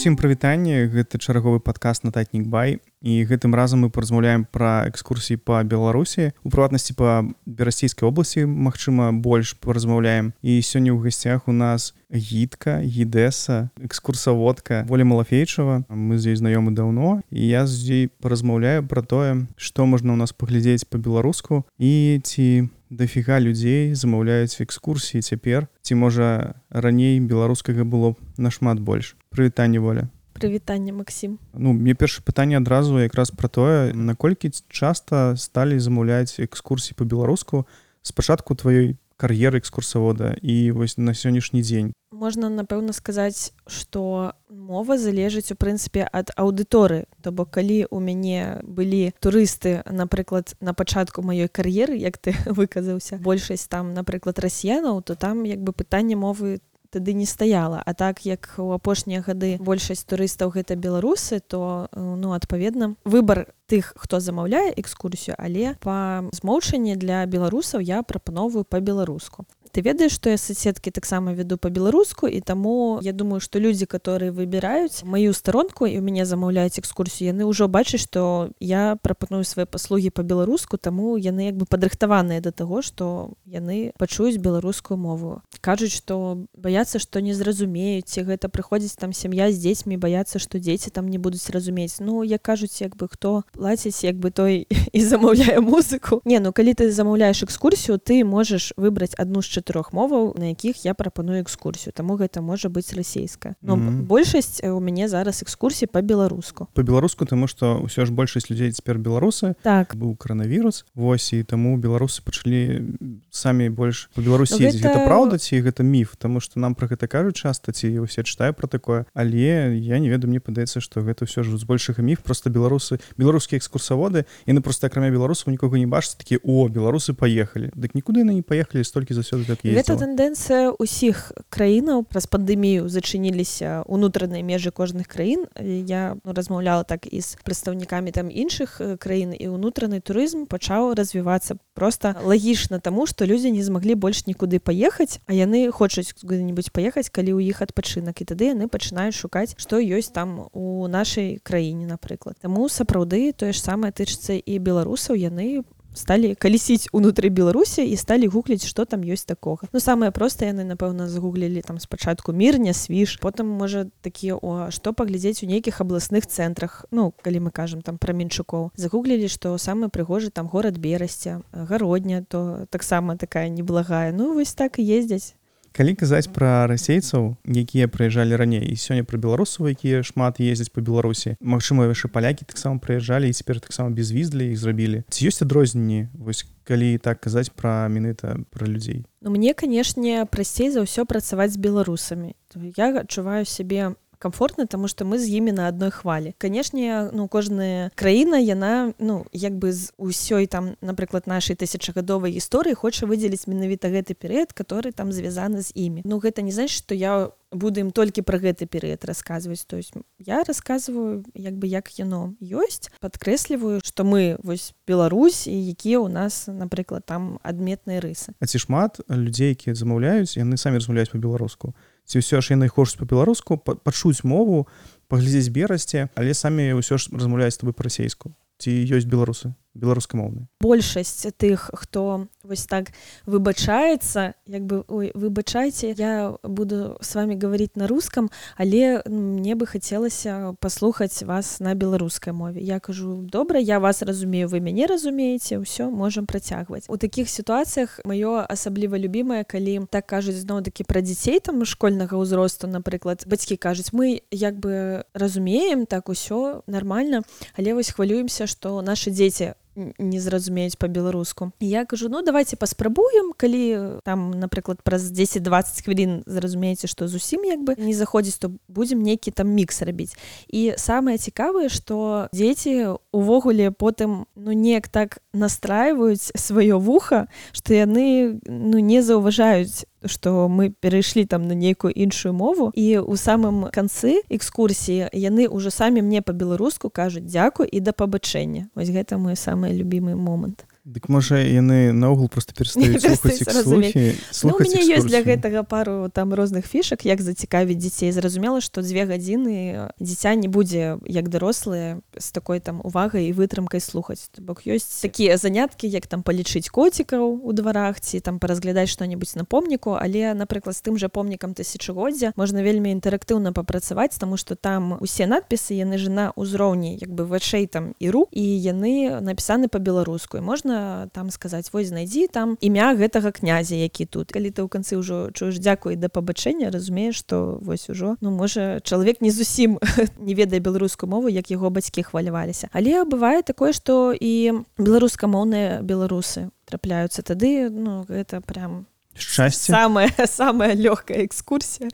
усім прывітанне. Гэта чарговы падкаст нататнік бай і гэтым разам мы паразмаўляем пра экскурсіі па беларусі. У прыватнасці па берасцейскай обласці Мачыма больш паразмаўляем. І сёння ў гасцях у нас гідка едеса экскурсаводка воля малафейчава мы з ёй знаёмы даўно і я з ёй паразмаўляю пра тое што можна ў нас паглядзець па-беларуску і ці дафіга людзей замаўляюць экскурсіі цяпер ці можа раней беларускага было нашмат больш. Прывітанне воля прывітанне Масім Ну мне першае пытанне адразу якраз пра тое наколькі часта сталі замаўляць экскурсіі по-беларуску спачатку тваёй кар'еры экскурсавода і вось на сённяшні дзень можна напэўна сказаць что мова залежыць у прынцыпе ад аўдыторы то бок калі у мяне былі турысты напрыклад на пачатку маёй кар'еры як ты выказаўся большасць там напрыклад расіянаў то там як бы пытанне мовы тады не стаяла. А так як у апошнія гады большасць турыстаў гэта беларусы то ну адпаведна выбор тых хто замаўляе экскурсію але па змоўчанні для беларусаў я прапановую па-беларуску ты ведаеш што я соседкі таксама веду по-беларуску і таму я думаю что людзі которые выбіраюць маю старонку і у мяне замаўляюць экскурсію яны ўжо бачаць что я прапаную свае паслугі по-беларуску таму яны як бы падрыхтаваныя до того что яны пачуюць беларускую мову. Кажуць что баяцца что не зразумеюць гэта прыходзіць там сям'я з дзецьмі баяцца что дзеці там не будуць разумець. Ну я кажуць як бы хто плаціць як бы той і замаўляе музыку. Не ну калі ты замаўляешь экскурсію ты можешь выбраць одну з чатырох моваў на якіх я прапаную экскурсію. Таму гэта можа быць расійская но mm -hmm. большасць у мяне зараз экскурсій по-беларуску по-беларуску тому что ўсё ж большасць людзей цяпер беларусы. Так. Быў коронавірус восьось і таму беларусы пачалі самі больш по беларусі гэта... гэта праўда ці гэта міф? Тому что нам про гэта кажуць часта ці усе чытаю про такое. Але я не ведаю мне падаецца что гэта ўсё ж з большых міф. Просто беларусы беларускія экскурсаводы яны просто акрамя беларусаў нікога не бачыць такі о беларусы поехали дык нікуды яны не поехали столькі так гэта тэндэнцыя ўсіх краінаў праз пандэмію зачыніліся унутраныя межы кожных краін. Я ну, размаўляла так і з прадстаўнікамі там іншых краін і ўнутраны турызм пачаў развівацца просто лагічна таму што людзі не змаглі больш нікуды паехаць а яны хочуць куды-нибудь паехаць калі ў іх адпачынак. І тады яны пачынаюць шукаць што ёсць там у нашай краіне напрыклад. Таму сапраўды тое ж самае тычыцца і беларусаў. Яны сталі калісіць унутры беларусі і сталі гугліць что там ёсць такога. Ну самое просто яны напэўна загуглілі там спачатку мірня свіж потым можа такія о что паглядзець у нейкіх абласных цэнтрах ну калі мы кажам там пра менчукоў загуглілі что самы прыгожы там горад берасця гародня то таксама такая неблагая. Ну вось так і ездзяць калі казаць пра расейцаў якія прыязджалі раней і сёння пра беларусаў якія шмат ездзяць по беларусі Мачыма яшчэ палякі таксама прыязджалі і цяпер таксама без візлі іх зрабілі. Ці ёсць адрозненні вось калі так казаць пра міныта пра людзей? Ну мне канешне прасцей за ўсё працаваць з беларусамі. Я адчуваю сябе комфортна тому что мы з імі на адной хвалі канешне ну кожная краіна яна ну як бы з усёй там напрыклад нашай тысячагадовай гісторыі хоча выдзеліць менавіта гэты перыяд который там звязаны з імі. Ну гэта не знаешь что я буду ім толькі про гэты перыяд расказваць то есть я рассказываю як бы як яно ёсць подкрэсліваю что мы вось Беларусь якія у нас напрыклад там адметныя рысы. А ці шмат людзей якія замаўляюць яны самі размаўляюць по-беларуску ці ўсё ж яны хочуць по-беларуску пачуць мову паглядзець берасці але самі ўсё ж размаўляюць тобой па-расейску. Ці ёсць беларусы беларускамоўны большасць тых хто вось так выбачаецца як бы ой, выбачайце я буду с вами говорить на русском але мне бы хацелася паслухаць вас на беларускай мове я кажу добра я вас разумею вы мяне разумееце ўсё можем працягваць у таких сітуацыях маё асабліва любимае калі так кажуць зноў-таки пра дзяцей там школьнага ўзросту напрыклад бацькі кажуць мы як бы разумеем так усё нормально але вось хвалюемся что наши дзеці не зразумеюць по-беларуску я кажу ну давайте паспрабуем калі там напрыклад праз 10-20 хвілін зразумееце что зусім як бы не заходзіць то будзем нейкі там мікс рабіць і самае цікавае что дзеці увогуле потым ну неяк так настраиваюць сваё вуха что яны ну не заўважаюць что мы перайшлі там на нейкую іншую мову і у самым канцы экскурсіі яны ўжо самі мне по-беларуску кажуць дзяку і да пабачэння вось гэта мой самы любимы момант Дык можа яны наогул просто перастаюць ну, мяне ёсць для гэтага пару там розных фішак як зацікавіць дзяцей. Зразумела што дзве гадзіны дзіця не будзе як дарослыя з такой там увагай і вытрымкай слухаць. Бок ёсць такія заняткі як там палічыць коцікаў у дварах ці там паразглядаць што-небудзь на помніку. Але напрыклад з тым жа помнікам тысячагоддзя можна вельмі інтэрактыўна папрацаваць таму што там усе надпісы яны ж на ўзроўні як бы вышэй там і рук і яны напісаны па-беларуску. Можна там сказаць вось знайдзі там імя гэтага князя які тут калі ты ў канцы ўжо чуеш дзякуй да пабачэння разумееш што вось ужо ну можа чалавек не зусім не ведае беларускую мову як яго бацькі хваляваліся. Але бывае такое што і беларускамоўныя беларусы трапляюцца тады ну гэта прям счастье. Самая самая лёгкая экскурсія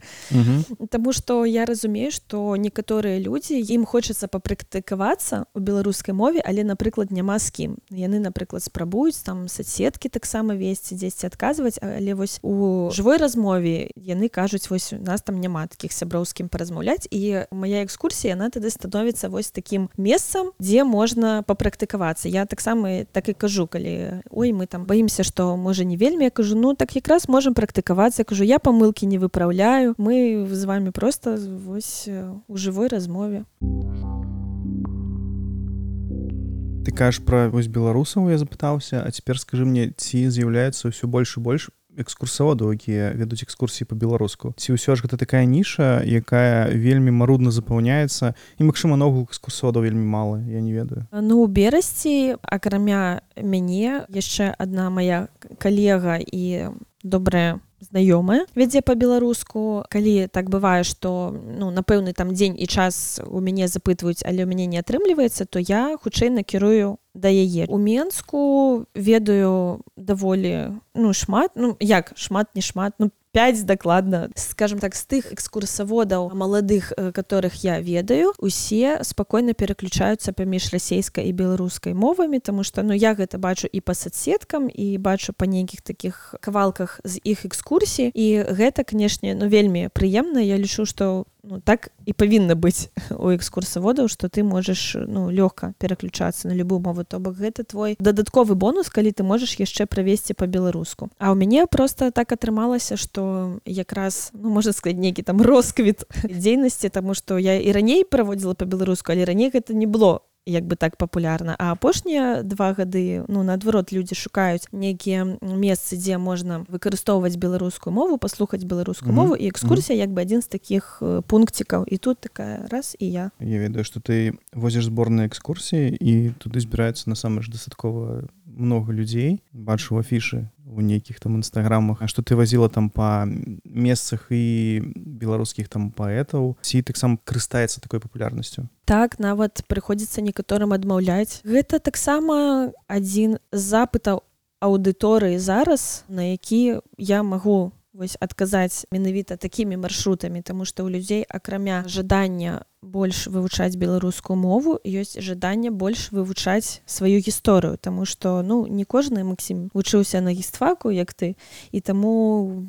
Таму что я разумею что некаторыя людзі ім хочацца папрактыкавацца у беларускай мове але напрыклад няма з кім яны напрыклад спрабуюць там соцсеткі таксама весці дзесьці адказваць але вось у жывой размове яны кажуць вось у нас там няма таких сяброўскім паразмаўляць і моя экскурсія она тады становіцца вось таким месцам дзе можна папрактыкавацца я таксама так і кажу калі ой мы там боимся что можа не вельмі я кажу ну так якраз раз можем практыкавацца кажу я памылки не выпраўляю мы з вами просто вось у жывой размове ты кажаш про вось беларусаў я запытаўся а цяпер скажи мне ці з'яўляецца ўсё больш і больш экскурсаводу якія ведуць экскурсіі по-беларуску ці ўсё ж гэта такая ніша якая вельмі марудна запаўняецца і магчыма новых экскурсоводу вельмі мала я не ведаю. Ну у берасці акрамя мяне яшчэ одна моя калега і добрая знаёмая вядзе по-беларуску калі так бывае что ну на пэўны там дзень і час у мяне запытваюць але у мяне не атрымліваецца то я хутчэй накірую да яе. У менску ведаю даволі ну шмат ну як шмат не шмат ну 5 дакладна скажем так з тых экскурсаводаў маладых э, которых я ведаю усе спакойна пераключаюцца паміж расійскай і беларускай мовамі тому что ну я гэта бачу і па соцсеткам і бачу па нейкіх таких кавалках з іх экскурсій і гэта канешне ну вельмі прыемна. Я лічу что ну, так і павінна быць у экскурсаводаў что ты можаш ну лёгка пераключацца на любую мову. То бок гэта твой дадатковы бонус калі ты можаш яшчэ правесці по-беларуску а ў мяне просто так атрымалася что якраз ну можна сказать нейкі там росквіт дзейнасці тому что я і раней праводзіла по-беларуску але раней гэта не было як бы так папулярна а апошнія два гады ну наадварот людзі шукаюць нейкія месцы дзе можна выкарыстоўваць беларускую мову паслухаць беларускую мову і экскурсія як бы адзін з таких пункцікаў. І тут такая раз і я. Я ведаю что ты возіш зборныя экскурсіі і туды збіраецца насамрэч дастаткова много людзей бачу афішы у нейкіх там нстаграмах А што ты вазіла там па месцах і беларускіх там паэтаў ці таксама карыстаецца такой папулярнасцю так нават прыходзіцца некаторым адмаўляць гэта таксама адзін з запытаў аўдыторыі зараз на які я магу вось адказаць менавіта такімі маршрутамі тому что у людзей акрамя жадання больш вывучаць беларускую мову ёсць жаданне больш вывучаць сваю гісторыю тому что ну не кожны Масім вучыўся на гістфаку як ты і таму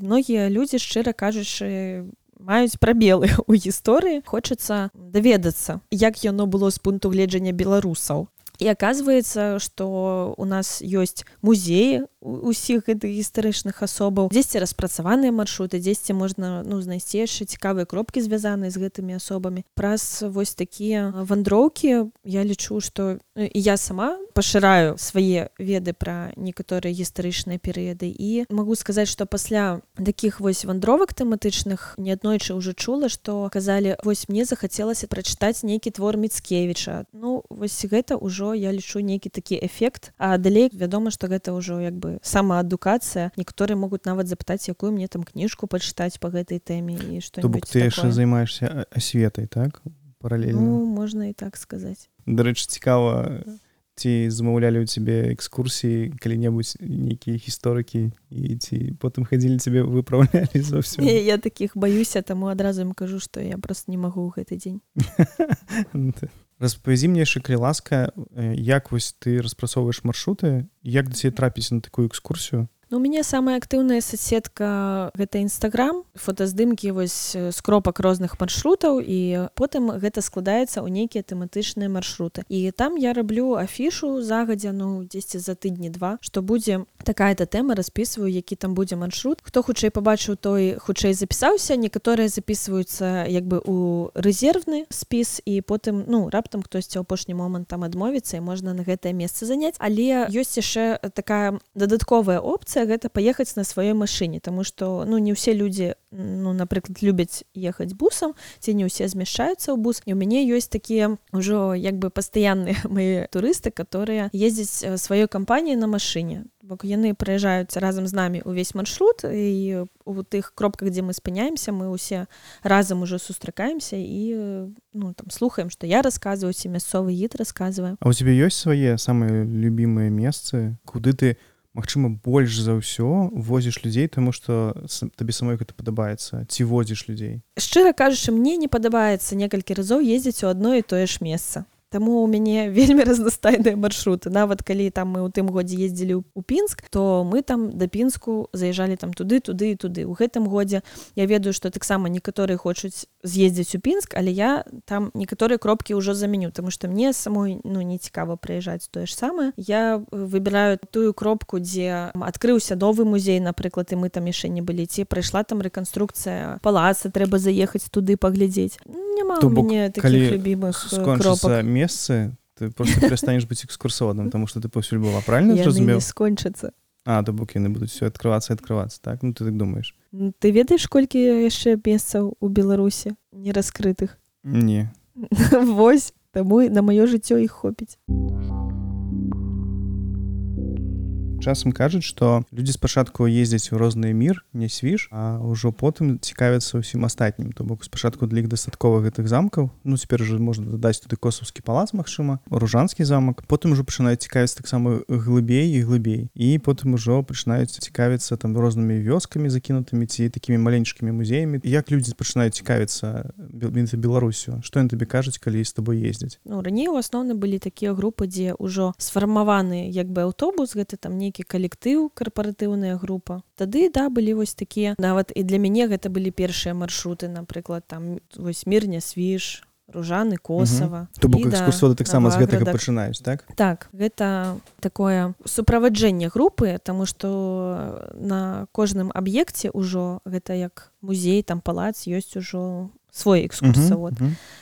многія людзі шчыра кажучы маюць прабелы у гісторыі хочацца даведацца як яно было з пункту гледжання беларусаў. І оказывается что у нас ёсць музеі усіх гэтых гістарычных асобаў дзесьці распрацаваныя маршруты дзесьці можна ну знайсці яшчэ цікавыя кропкі звязаныя з гэтымі асобамі праз вось такія вандроўкі я лічу что ну, я сама пашыраю свае веды пра некаторыя гістарычныя перыяды і могу сказаць что пасля таких вось вандровак тэматычных неаднойчы ўжо чула что казалі вось мне захацелася прачытаць нейкі твор міцкевіча ну вось гэта ўжо я лічу нейкі такі эфект а далей вядома что гэта ўжо як бы самаадукацыя некаторыя могуць нават запытаць якую мне там кніжку пачытаць по гэтай тэме і што ты яшчэ займаешься асветай так? Паралельна? Ну, можна і так сказаць. Дарэчы цікава ці замаўлялі ў цябе экскурсіі калі-небудзь нейкія гісторыкі і ці потым хадзілі цябе выпраўлялі зовсім я таких баюся таму адразу ім кажу што я просто не магу ў гэты дзень распавязі мне яшчэ калі ласка як вось ты распрацоўваеш маршруты як да цябе трапіць на такую экскурсію Ну, у мяне самая актыўная соцсетка гэта нстаграм фотаздымкі вось з кропак розных маршрутаў і потым гэта складаецца ў нейкія тэматычныя маршруты. І там я раблю афішу загадзя ну дзесьці за тыдні два што будзе такая-то тэма распісваю які там будзе маршрут. Хто хутчэй пабачыў той хутчэй запісаўся некаторыя записываюцца як бы у рэзервны спіс і потым ну раптам хтосьці апошні момант там адмовіцца і можна на гэтае месца заняць. Але ёсць яшчэ такая дадатковая опцыя гэта паехаць на сваёй машыне тому что ну не ўсе людзі ну напрыклад любяць ехаць бусам ці не ўсе змяшчаюцца ў бус. І у мяне ёсць такія ўжо як бы пастаянныя мои турысты которые ездзяць сваёй кампаніі на машыне бок яны прыязджаюць разам з намі увесь маршрут і у тых кропках дзе мы спыняемся мы ўсе разам уже сустракаемся і ну там слухаем што я расказваю ці мясцовы гід расказваю А у тебе ёсць свае самыя любімыя месцы куды ты Магчыма больш за ўсё возіш людзей тому что табе самой гэта падабаецца. Ці возіш людзей? Шчыра кажучы мне не падабаецца некалькі разоў ездзіць у адно і тое ж месца Таму у мяне вельмі разнастайныя маршруты. Нават калі там мы ў тым годзе ездзілі ў пінск то мы там да пінску заязджалі там туды туды і туды. У гэтым годзе я ведаю што таксама некаторыя хочуць з'ездзіць у пінск але я там некаторыя кропкі ўжо заменю тому что мне самой ну не цікава прыязджаць тое ж самае. Я выбіраю тую кропку дзе адкрыўся новы музей напрыклад і мы там яшчэ не былі ці прайшла там рэканструкцыя палаца трэба заехаць туды паглядзець няма у мяне таких любимых кропак месцы ты просто перастанешь быць экскурсоводным тому что ты паўсюль была правильно зразумеў скончыцца а то бок яны будуць все открывацца открывацца так? Ну ты так думаешь. Ты ведаеш колькі яшчэ месцаў у беларусі не. Раскрытых не вось таму на маё жыццё іх хопіць часам кажуць што людзі спачатку ездзяць у розны мір не свіж а ўжо потым цікавяцца ўсім астатнім. То бок спачатку для іх дастаткова гэтых замкаў ну цяпер уже можна дадаць туды косаўскі палац Мачыма ружанскі замак потым ужо пачынаюць цікавіць таксама глыбей і глыбей. І потым ужо пачынаюць цікавіцца там рознымі вёскамі закінутымі ці такімі маленькімі музеямі. Як людзі пачынаюць цікавіцца беларусю што ён табе кажуць калі з тобой ездзяць ну раней у асноўны былі такія групы дзе ўжо сфармаваны як бы аўтобус гэта там не нейкі калектыў карпаратыўная група тады да былі вось такія нават і для мяне гэта былі першыя маршруты напрыклад там вось мір не свіж ружаны косава то бок экскурсоды таксама з гэтага пачынаюць так? Так гэта такое суправаджэнне групы тому что на кожным аб'екце ўжо гэта як музей там палац ёсць ужо свой экскурсавод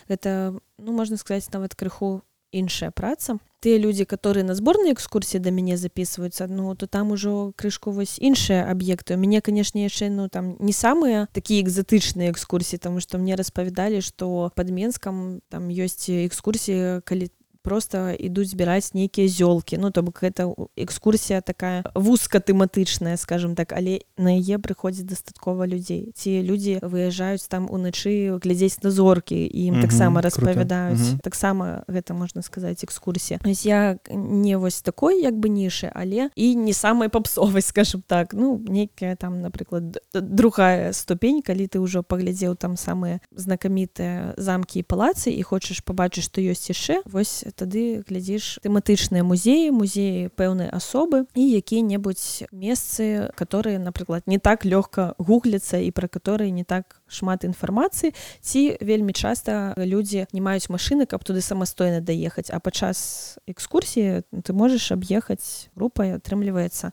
гэта ну можна сказаць нават крыху іншая праца. Тыя людзі которые на зборнай экскурсіі да мяне записываются ну то там ужо крышку вось іншыя аб'екты у мяне канешне яшчэ ну там не самыя такія экзатычныя экскурсіі тому что мне распавядалі что под менскам там ёсць экскурсіі калі просто ідуць збіраць нейкія зёлкі ну то бок гэта экскурсія такая вузка тэматычная скажем так але на яе прыходзіць дастаткова людзей ці людзі выязджаюць там уначы глядзець на зоркі ім таксама распавядаюць таксама гэта можна сказаць экскурсія я не вось такой як бы нішы але і не самай папсовай скажем так. Ну нейкая там напрыклад другая ступень калі ты ўжо паглядзеў там самыя знакамітыя замкі і палацы і хочаш пабачыць што ёсць яшчэ вось тады глядзіш тэматычныя музеі музеі пэўнай асобы і якія-небудзь месцы которые напрыклад не так лёгка гугляцца і пра которые не так шмат інфармацыі ці вельмі часта людзі не маюць машыны каб туды самастойна даехаць а падчас экскурсіі ты можаш аб'ехаць групай атрымліваецца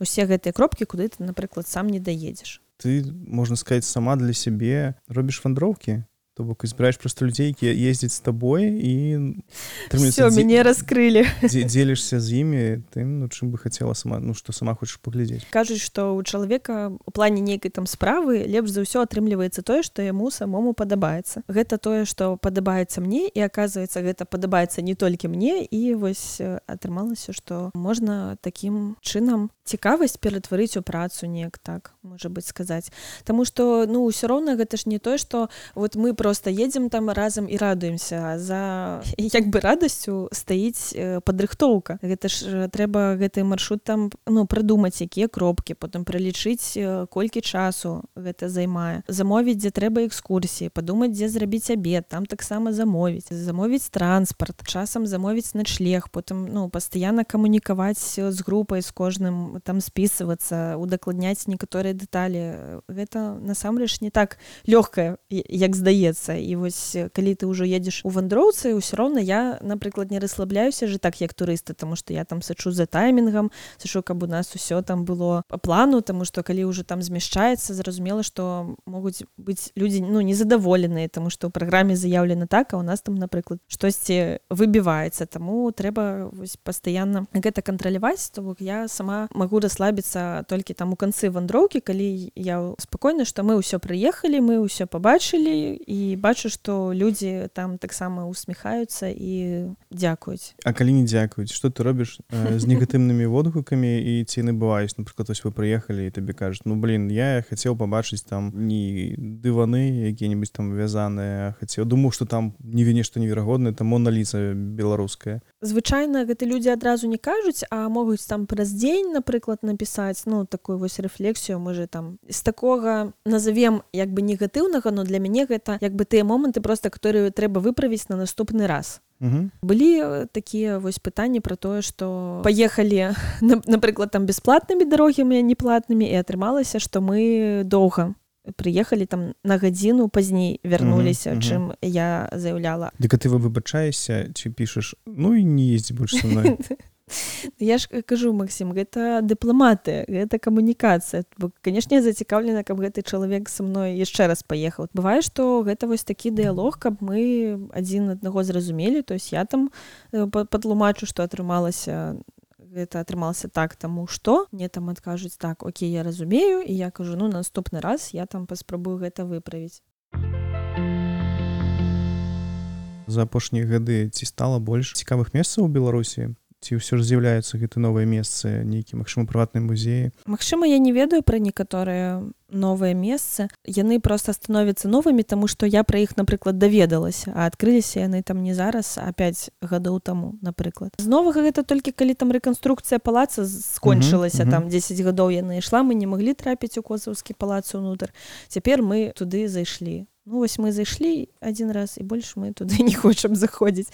усе гэтыя кропкі куды ты напрыклад сам не даедзеш. Ты можна сказать сама для сябе робіш вандроўкі то бок збіраеш просто людзей якія ездзяць з табой і мяне раскрылі дзелішся з імі тым ну чым бы хацела сама ну што сама хочаш паглядзець кажуць што ў чалавека у плане нейкай там справы лепш за ўсё атрымліваецца тое што яму самому падабаецца гэта тое што падабаецца мне і аказваецца гэта падабаецца не толькі мне і вось атрымалася што можна такім чынам цікавасць ператварыць у працу неяк так можа быць сказаць Таму што ну ўсё роўна гэта ж не тое што вот мы просто едзем там разам і радуемся за як бы радасцю стаіць падрыхтоўка гэта ж трэба гэты маршрут там ну прыдумаць якія кропкі потым пралічыць колькі часу гэта займае замовіць дзе трэба экскурсіі падумаць дзе зрабіць абед там таксама замовіць замовіць транспарт часам замовіць начлег потым ну пастаянна камунікаваць з групай з кожным там спісывацца удакладняць некаторыя некаторыя дэталі гэта насамрэч не так лёгкая як здаецца і вось калі ты ўжо едзеш у вандроўцы ўсё роўна я напрыклад не расслабляюся же так як турысты тому что я там сачу за таймінгам сачу каб у нас усё там было по плану тому что калі ўжо там змяшчаецца зразумела что могуць быць людзі ну незадаволеныя тому что ў праграме заяўлена так а у нас там напрыклад штосьці выбіваецца таму трэба вось пастаянна гэта кантраляваць то бок я сама магу расслабіцца толькі там у канцы вандроўкі калі я спакойна што мы ўсё прыехалі мы ўсё пабачылі і бачу што людзі там таксама усміхаюцца і дзякуюць А калі не дзякуюць что ты робіш э, з негатыўнымі водгукамі і ці набываюць напрыклад вось вы прыехалі і табе кажуць ну блин я хацеў пабачыць там не дываны якія-нибудь там вязаныя хацеў думаю что там не віне што неверагодна там моналіза беларуская звычайна гэты людзі адразу не кажуць а могуць там праз дзень напрыклад напісаць ну такую вось рэфлексію мы же там з такога назовем як бы негатыўнага но для мяне гэта як бы тыя моманты просто которые трэба выправіць на наступны раз Угу. былі такія вось пытанні про тое что паехалі напрыклад там бясплатнымі дарогамі неплатнымі і атрымалася что мы доўга прыехалі там на гадзіну пазней вярнуліся мгм. чым я заяўляла Дык а ты вы выбачаешся ці пішаш ну і не ездзі больш я ж кажу Максім гэта дыпламаты гэта камунікацыя. Канешне зацікаўлена каб гэты чалавек са мной яшчэ раз паехаў. Бывае што гэта вось такі дыялог каб мы адзін аднаго зразумелі то есть я там э, па- патлумачу што атрымалася гэта атрымалася так таму што. Мне там адкажуць так Окей я разумею і я кажу ну наступны раз я там паспрабую гэта выправіць за апошнія гады ці стала больш цікавых месцаў у беларусі ці ўсё ж з'яўляюцца гэты новыя месцы нейкі магчыма прыватныя музеі Магчыма я не ведаю пра некаторыя новыя месцы яны просто становяцца новымі тому что я пра іх напрыклад даведалася а адкрыліся яны там не зараз а 5 гадоў таму напрыклад з новага гэта толькі калі там рэканструкцыя палаца скончылася Мгм, там 10 гадоў яны ішла мы не маглі трапіць у косаўскі палац унутр цяпер мы туды зайшлі Ну, вось мы зайшлі один раз і больш мы туды не хочам заходзіць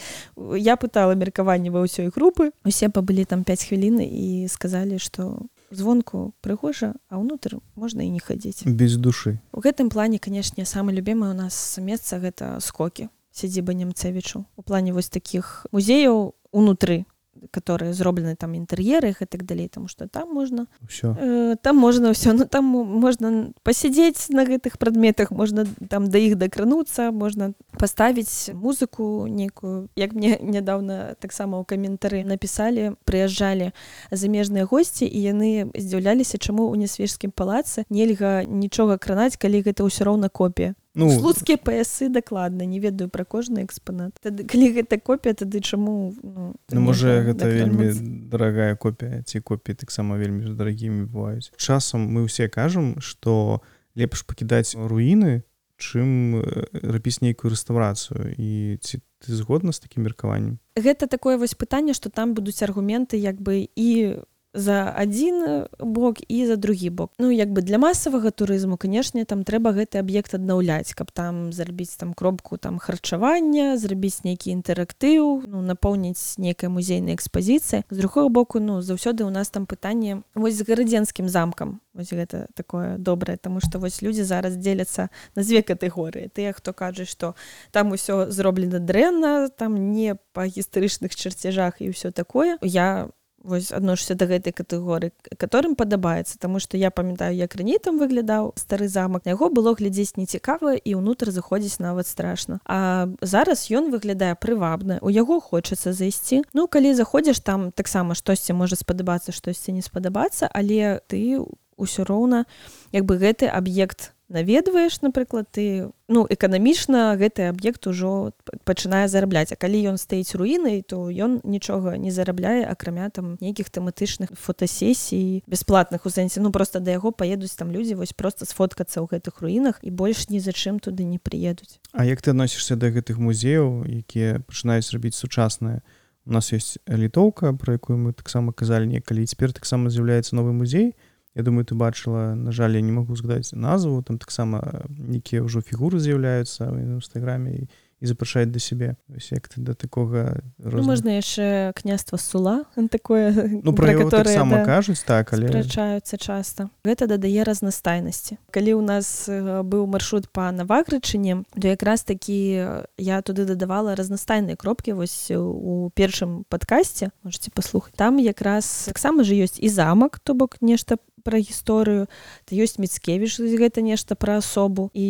я пытала меркаванне ва ўсёй групы усе пабылі там 5 хвіліны і сказалі что звонку прыгожа а ўнутр можна і не хадзіць без душы у гэтым плане канешне самы любімы у нас месца гэта скокі сядзіба немцевічу у плане вось таких музеяў унутры которые зроблены там інтэр'ерах і так далей тому что там можна ўсё э, там можна ўсё ну там можна пасядзець на гэтых прадметах можна там да іх дакрануцца можна паставіць музыку нейкую як мне нядаўна таксама ў каментары напісалі прыязджалі замежныя госці і яны здзіўляліся чаму ў нясвежскім палацы нельга нічога кранаць калі гэта ўсё роўна копія ну слуцкія паясы дакладна не ведаю пра кожны экспанат Тады, калі гэта копія тады чаму ну, Ну, можа гэта вельмі дарагая копія ці копіі таксама вельмі ж дарагімі бываюць часам мы ўсе кажам што лепш пакідаць руіны чым рабіць нейкую рэстаўрацыю і ці ты згодна з такім меркаваннем гэта такое вось пытанне што там будуць аргументы як бы і за адзін бок і за другі бок. Ну як бы для масавага турызму канешне там трэба гэты аб'ект аднаўляць каб там зарабіць там кропку там харчавання зрабіць нейкі інтэрактыў ну напоўніць нейкая музейная экспазіцыя з другого боку ну заўсёды у нас там пытанне вось з гарадзенскім замкам. Вось гэта такое добрае тому что вось людзі зараз дзеляцца на дзве катэгорыі. Тыя хто кажа што там усё зроблена дрэнна там не па гістарычных чарцяжах і ўсё такое. Я вось адношуся да гэтай катэгорыі которым падабаецца тому что я памятаю як раней там выглядаў стары замак на яго было глядзець нецікава і ўнутр заходзіць нават страшна. А зараз ён выглядае прывабна у яго хочацца зайсці. Ну калі заходзіш там таксама штосьці можа спадабацца штосьці не спадабацца але ты ўсё роўна як бы гэты аб'ект наведваеш напрыклад ты ну эканамічна гэты аб'ект ужо пачынае зарабляць. А калі ён стаіць руінай то ён нічога не зарабляе акрамя там нейкіх тэматычных фотасесій бясплатных у сэнсе. Ну просто да яго паедуць там людзі вось просто сфоткацца ў гэтых руінах і больш ні за чым туды не прыедуць. А як ты адносішся да гэтых музеяў якія пачынаюць рабіць сучасныя у нас есть літоўка про якую мы таксама казалі некалі цяпер таксама з'яўляецца новы музей Я думаю ты бачыла на жаль я не могу згадаць назву там таксама нейкія ўжо фігуры з'яўляюцца в інстаграме і, запрашаюць да сябе як ты да такога ну, можна яшчэ княства сула такое ну пра которое сама да, кажуць так але спрачаюцца часта гэта дадае разнастайнасці калі ў нас быў маршрут па навагрычыне то якраз такі я туды дадавала разнастайныя кропкі вось у першым падкасці можете паслухаць там якраз таксама ж ёсць і замак то бок нешта пра гісторыю то ёсць міцкевіч гэта нешта пра асобу і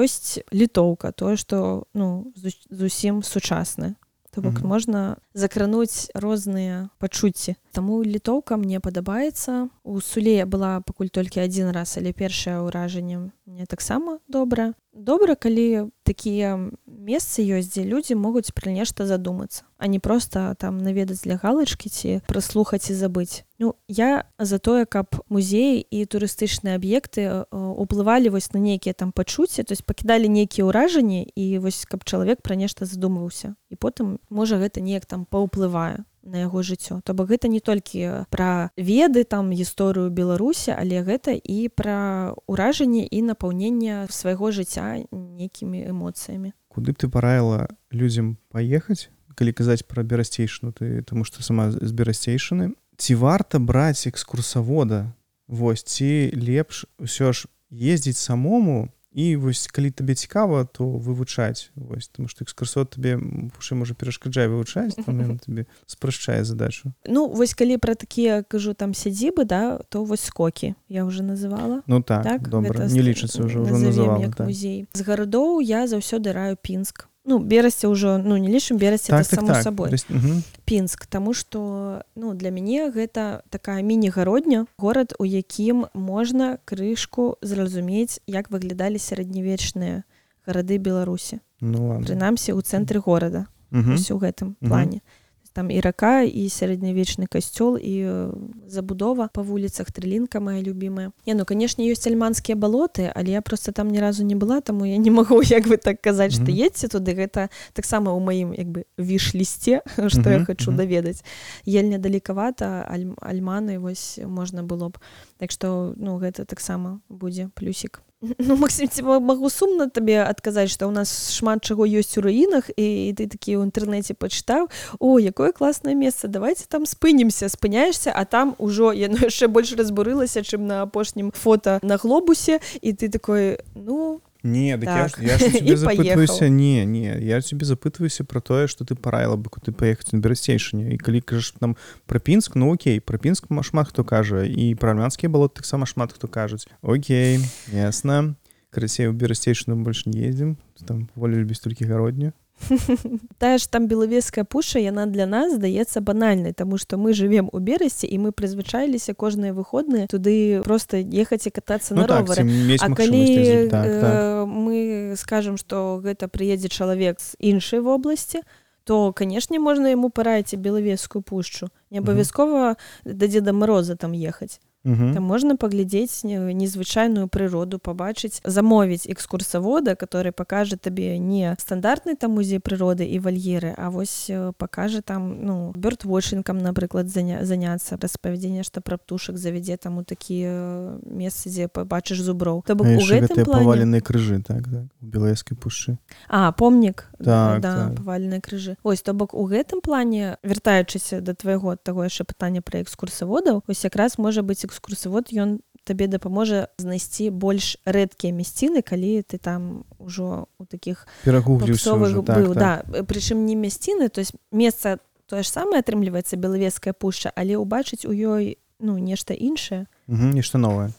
ёсць літоўка тое што ну зусім сучаснае то бок mm -hmm. можна закрануць розныя пачуцці. Таму літоўка мне падабаецца. У суле была пакуль толькі адзін раз але першае ўражанне мне таксама добра. Добра калі такія месцы ёсць дзе людзі могуць пра нешта задумацца а не просто там наведаць для галачкі ці праслухаць і забыць Ну я за тое каб музеі і турыстычныя аб'екты уплывалі вось на нейкія там пачуцці то есть пакідалі нейкія ўражанні і вось каб чалавек пра нешта задумваўся і потым можа гэта неяк там паўплывае на яго жыццё. То бок гэта не толькі пра веды там гісторыю беларусі але гэта і пра ўражанне і напаўнення свайго жыцця нейкімі эмоцыямі. Куды б ты параіла людзям паехаць калі казаць пра берасцейшну ты тому что сама з берасцейшаны ці варта браць экскурсавода? Вось ці лепш ўсё ж ездзіць самому і вось калі табе цікава то вывучаць. Вось тому что экскурсот табе пушы можа перашкаджае вывучаць тебе спрашчае задачу. Ну вось калі пра такія кажу там сядзібы да то вось скокі я уже называла. Ну так, так добра не лічыцца ўжо ўжо называла так. музей. З гарадоў я заўсёды раю пінск ну берасці ўжо ну не лічым берасці так, так, так. сабой угу. пінск тому что ну для мяне гэта такая міні-гародня горад у якім можна крышку зразумець як выглядалі сярэднявечныя гарады беларусі ну, прынамсі у цэнтры горада угу. у гэтым плане угу там і рака і сярэднявечны касцёл і э, забудова па вуліцах трылінка моя любимая. Я ну канешне ёсць альманскія балоты але я просто там ні разу не была таму я не магу як вы так казаць что едце туды. Гэта таксама ў маім як бы віш лісце что я хочу даведаць ельня далекавата аль альманы вось можна было б. Так что ну гэта таксама будзе плюсик Ну, Максим магу сумна табе адказаць што ў нас шмат чаго ёсць у руінах і, і ты такі ў інтэрнэце пачытаў о якое класнае месца давайте там спынімся спыняешься а там ужо яно яшчэ больш разбурылася чым на апошнім фото на глобусе і ты такой ну не так я, я запытваюся не не я тебе запытваюся про тое что ты параіла бы куды паехаць на берасцейшыне і калі кажаш там про пінск ну окей про пінск шмат хто кажа і пра армянскія балот таксама шмат хто кажуць Окей ясна карацей у берасцейшыну больш не ездзім там волю любіць толькі гародню Тая ж там белавеская пуша яна для нас здаецца банальнай тому что мы живвем у берасці і мы прызвычаіліся кожныя выходныя туды просто ехаць і катацца ну, на так, ровары А калі так, э, так. мы скажем что гэта прыедзе чалавек з іншай вобласці то канешне можна яму параіць белавескую пушчу не абавязкова да дзеда мороза там ехаць там можна паглядзець незвычайную прыроду пабачыць замовіць экскурсавода который пакажа табе не стандартны там музей прыроды і вальеры А вось пакажа там ну бёртвочынкам напрыклад заня заняцца распавядзення што пра птушак завядзе там у такія месцы дзе пабачыш зуброў то павалены крыжы так, так белаескай пушчы а помнік так, да, так. паваленыя крыжы ось то бок у гэтым плане вяртаючыся да твайго таго яшчэ пытання пра экскурсаводаў ось якраз можа быць экскурсавод ён табе дапаможа знайсці больш рэдкія мясціны калі ты там ужо у таких перагуглівых так, быў так. да. Прычым не мясціны то есть месца тое ж самае атрымліваецца белавеская пушча але ўбачыць у ёй ну нешта іншае. Нешта новае.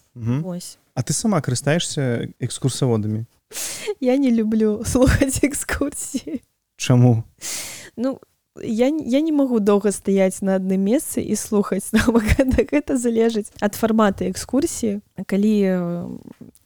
Ось А ты сама карыстаешься экскурсаводамі? Я не люблю слухаць экскурсіі. Чаму? Ну я, я не магу доўга стаяць на адным месцы і слухаць гэта, гэта залежыць ад фармата экскурсіі калі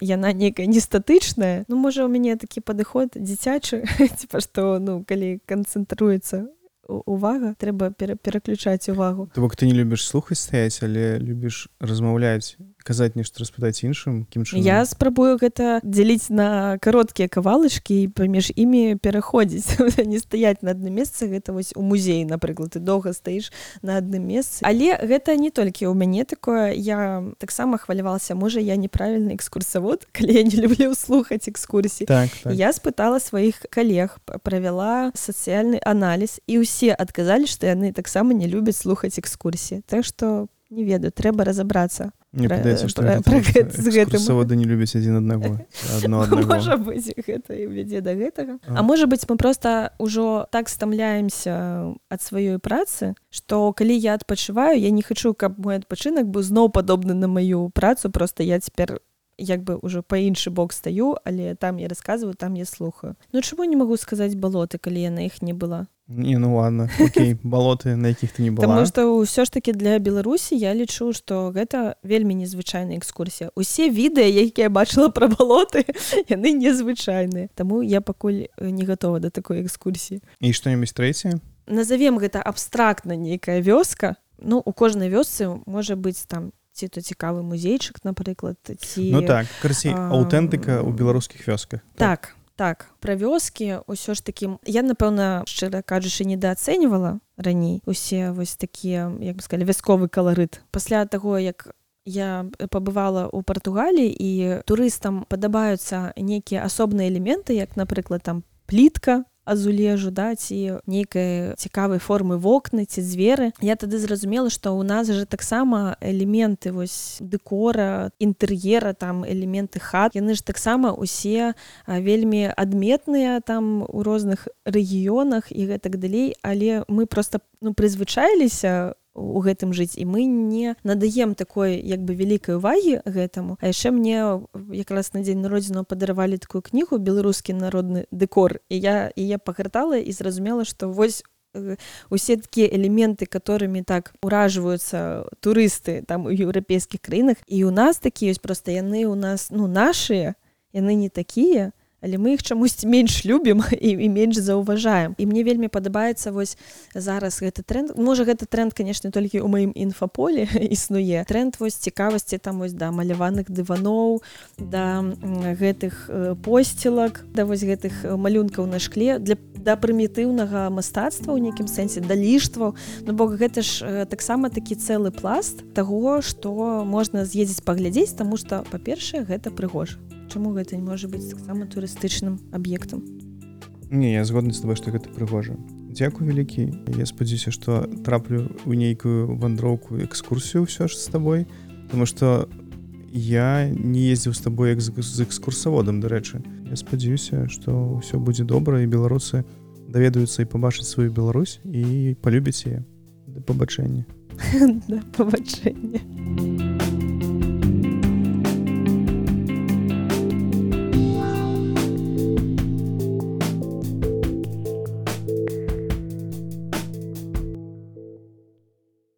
яна некая нестатычная. Ну можа у мяне такі падыход дзіцячы типа што ну калі канцэнтруецца увага. Трэба пера пераключаць увагу. То бок ты не любіш слухаць стаяць але любіш размаўляць казаць нешта распытаць іншым кім чынам? я спрабую гэта дзяліць на кароткія кавалачкі і паміж імі пераходзіць не стаяць на адным месцы гэта вось у музеі напрыклад ты доўга стаіш на адным месцы але гэта не толькі ў мяне такое. Я таксама хвалявалася можа я неправільны экскурсавод калі я не люблю слухаць экскурсій так, так. я спытала сваіх калег правяла сацыяльны аналіз і ўсе адказалі што яны таксама не любяць слухаць экскурсіі так што не ведаю трэба разабрацца Мне падаецца, што экскурсаводы не любяць адзін аднаго можа быць гэта і вядзе да гэтага а. Можа быць мы проста ўжо так стамляемся ад сваёй працы што калі я адпачываю я не хачу каб мой адпачынак быў зноў падобны на маю працу просто я цяпер як бы ўжо па іншы бок стаю але там я расказваю там я слухаю. Ну чаму не магу сказаць балоты калі я на іх не была не ну ладно Окей, балоты на якіх ты не была. Таму што ўсё ж таки для беларусі я лічу што гэта вельмі незвычайная экскурсія усе відэа якія бачыла пра балоты яны незвычайныя Таму я пакуль не гатова да такой экскурсіі і што-небудзь трэцяе назовем гэта абстрактна нейкая вёска. Ну у кожнай вёсцы можа быць там ці то цікавы музейчык напрыклад ці ну так карці аўтэнтыка ў беларускіх вёсках. Так, так так пра вёскі ўсё ж такі я напэўна шчыра кажучы недаацэньвала раней усе вось такія як бы сказали вясковы каларыт. Пасля таго як я пабывала ў партугаліі і турыстам падабаюцца нейкія асобныя элементы як напрыклад там плітка азулежу да ці нейкай цікавай формы вокны ці дзверы я тады зразумела што ў нас жа таксама элементы вось дэкора інтэр'ера там элементы хат. Яны ж таксама усе вельмі адметныя там у розных рэгіёнах і гэтак далей. Але мы просто ну прызвычаіліся у гэтым жыць. І мы не надаем такой як бы вялікай увагі гэтаму. А яшчэ мне якраз на дзень народзіну падаравалі такую кнігу беларускі народны дэкор і я і я пагартала і зразумела што вось усе такія элементы которыми так уражваюцца турысты там у еўрапейскіх краінах і у нас такі ёсць просто яны у нас ну нашыя яны не такія. то але мы іх чамусьці менш любім і, і менш заўважаем. І мне вельмі падабаецца вось зараз гэты тренд. Можа гэты тренд конечно толькі ў маім інфаполе існуе. Тренд вось цікавасці там вось да маляваных дываноў да гэтых посцілак да вось гэтых малюнкаў на шкле для да прымітыўнага мастацтва ў нейкім сэнсе да ліштваў. Ну бок гэта ж таксама такі цэлы пласт таго што можна з'ездзіць паглядзець таму што па-першае гэта прыгожа чаму гэта не можа быць таксама турыстычным аб'ектам не я згодны з тобой што гэта прыгожа Дякую вялікі я спадзяюся што траплю ў нейкую вандроўку экскурсію ўсё ж з табой Таму што я не ездзіў з табой як з экскурсаводам дарэчы Я спадзяюся што ўсё будзе добра і беларусы даведаюцца і пабачыць сваю Беларусь і палюбіць яе да пабачэння пабачэння.